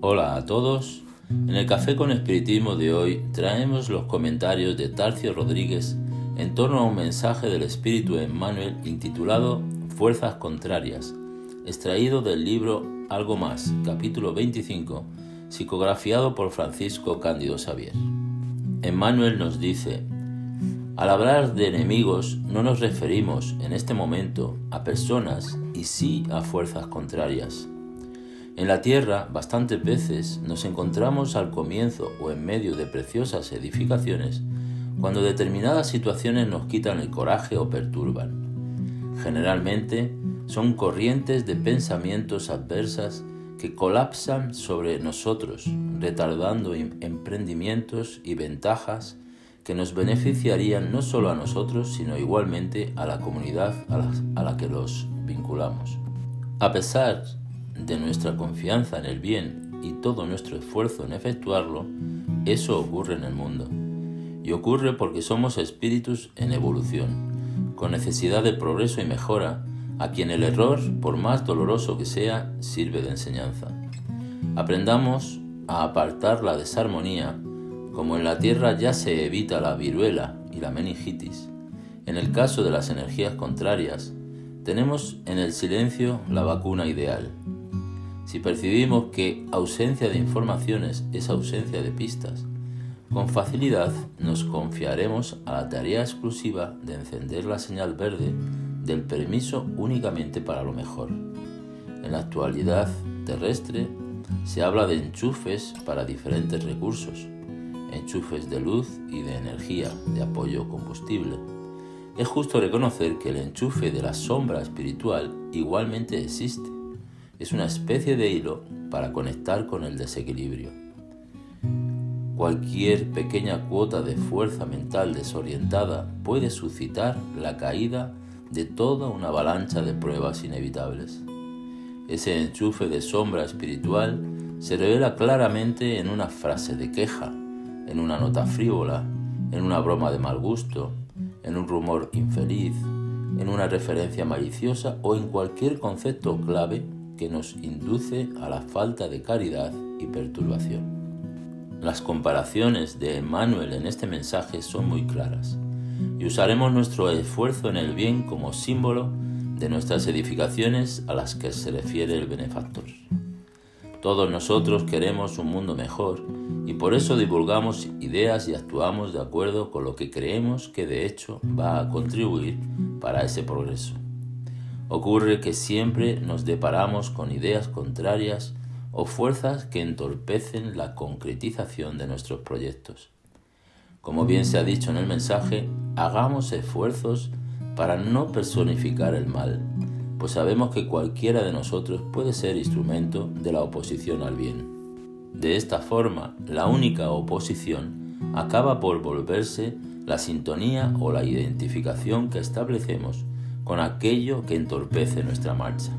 Hola a todos. En el Café con Espiritismo de hoy traemos los comentarios de Tarcio Rodríguez en torno a un mensaje del Espíritu Emmanuel intitulado Fuerzas Contrarias, extraído del libro Algo Más, capítulo 25, psicografiado por Francisco Cándido Xavier. Emmanuel nos dice, al hablar de enemigos no nos referimos en este momento a personas y sí a fuerzas contrarias. En la tierra bastantes veces nos encontramos al comienzo o en medio de preciosas edificaciones cuando determinadas situaciones nos quitan el coraje o perturban. Generalmente son corrientes de pensamientos adversas que colapsan sobre nosotros, retardando emprendimientos y ventajas que nos beneficiarían no solo a nosotros, sino igualmente a la comunidad a la, que los vinculamos. A pesar de nuestra confianza en el bien y todo nuestro esfuerzo en efectuarlo, eso ocurre en el mundo. Y ocurre porque somos espíritus en evolución, con necesidad de progreso y mejora, a quien el error, por más doloroso que sea, sirve de enseñanza. Aprendamos a apartar la desarmonía como en la Tierra ya se evita la viruela y la meningitis, en el caso de las energías contrarias, tenemos en el silencio la vacuna ideal. Si percibimos que ausencia de informaciones es ausencia de pistas, con facilidad nos confiaremos a la tarea exclusiva de encender la señal verde del permiso únicamente para lo mejor. En la actualidad terrestre se habla de enchufes para diferentes recursos, enchufes de luz y de energía, de apoyo combustible. Es justo reconocer que el enchufe de la sombra espiritual igualmente existe. Es una especie de hilo para conectar con el desequilibrio. Cualquier pequeña cuota de fuerza mental desorientada puede suscitar la caída de toda una avalancha de pruebas inevitables. Ese enchufe de sombra espiritual se revela claramente en una frase de queja, en una nota frívola, en una broma de mal gusto, en un rumor infeliz, en una referencia maliciosa o en cualquier concepto clave que nos induce a la falta de caridad y perturbación. Las comparaciones de Emmanuel en este mensaje son muy claras y usaremos nuestro esfuerzo en el bien como símbolo de nuestras edificaciones a las que se refiere el benefactor. Todos nosotros queremos un mundo mejor y por eso divulgamos ideas y actuamos de acuerdo con lo que creemos que de hecho va a contribuir para ese progreso. Ocurre que siempre nos deparamos con ideas contrarias o fuerzas que entorpecen la concretización de nuestros proyectos. Como bien se ha dicho en el mensaje, hagamos esfuerzos para no personificar el mal, pues sabemos que cualquiera de nosotros puede ser instrumento de la oposición al bien. De esta forma, la única oposición acaba por volverse la sintonía o la identificación que establecemos con aquello que entorpece nuestra marcha.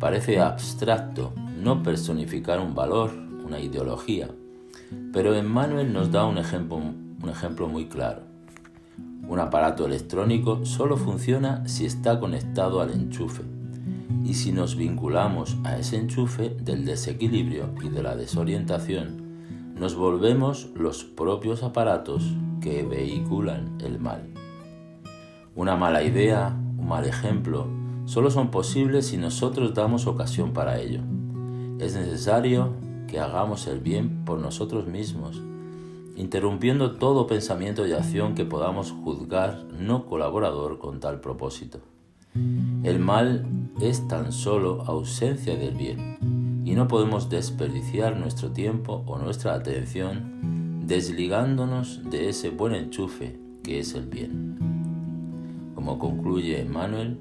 Parece abstracto no personificar un valor, una ideología, pero Emmanuel nos da un ejemplo, un ejemplo muy claro. Un aparato electrónico solo funciona si está conectado al enchufe. Y si nos vinculamos a ese enchufe del desequilibrio y de la desorientación, nos volvemos los propios aparatos que vehiculan el mal. Una mala idea, un mal ejemplo, solo son posibles si nosotros damos ocasión para ello. Es necesario que hagamos el bien por nosotros mismos interrumpiendo todo pensamiento y acción que podamos juzgar no colaborador con tal propósito. El mal es tan solo ausencia del bien y no podemos desperdiciar nuestro tiempo o nuestra atención desligándonos de ese buen enchufe que es el bien. Como concluye Emmanuel,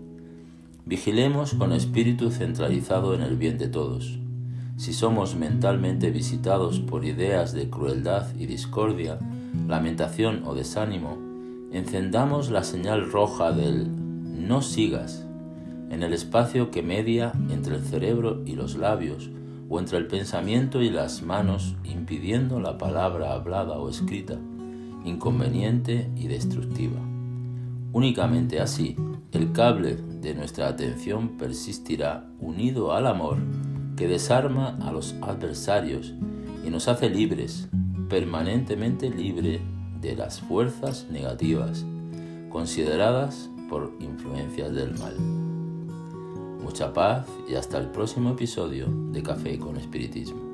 vigilemos con espíritu centralizado en el bien de todos si somos mentalmente visitados por ideas de crueldad y discordia, lamentación o desánimo, encendamos la señal roja del no sigas en el espacio que media entre el cerebro y los labios o entre el pensamiento y las manos impidiendo la palabra hablada o escrita, inconveniente y destructiva. Únicamente así, el cable de nuestra atención persistirá unido al amor que desarma a los adversarios y nos hace libres, permanentemente libre de las fuerzas negativas consideradas por influencias del mal. Mucha paz y hasta el próximo episodio de Café con Espiritismo.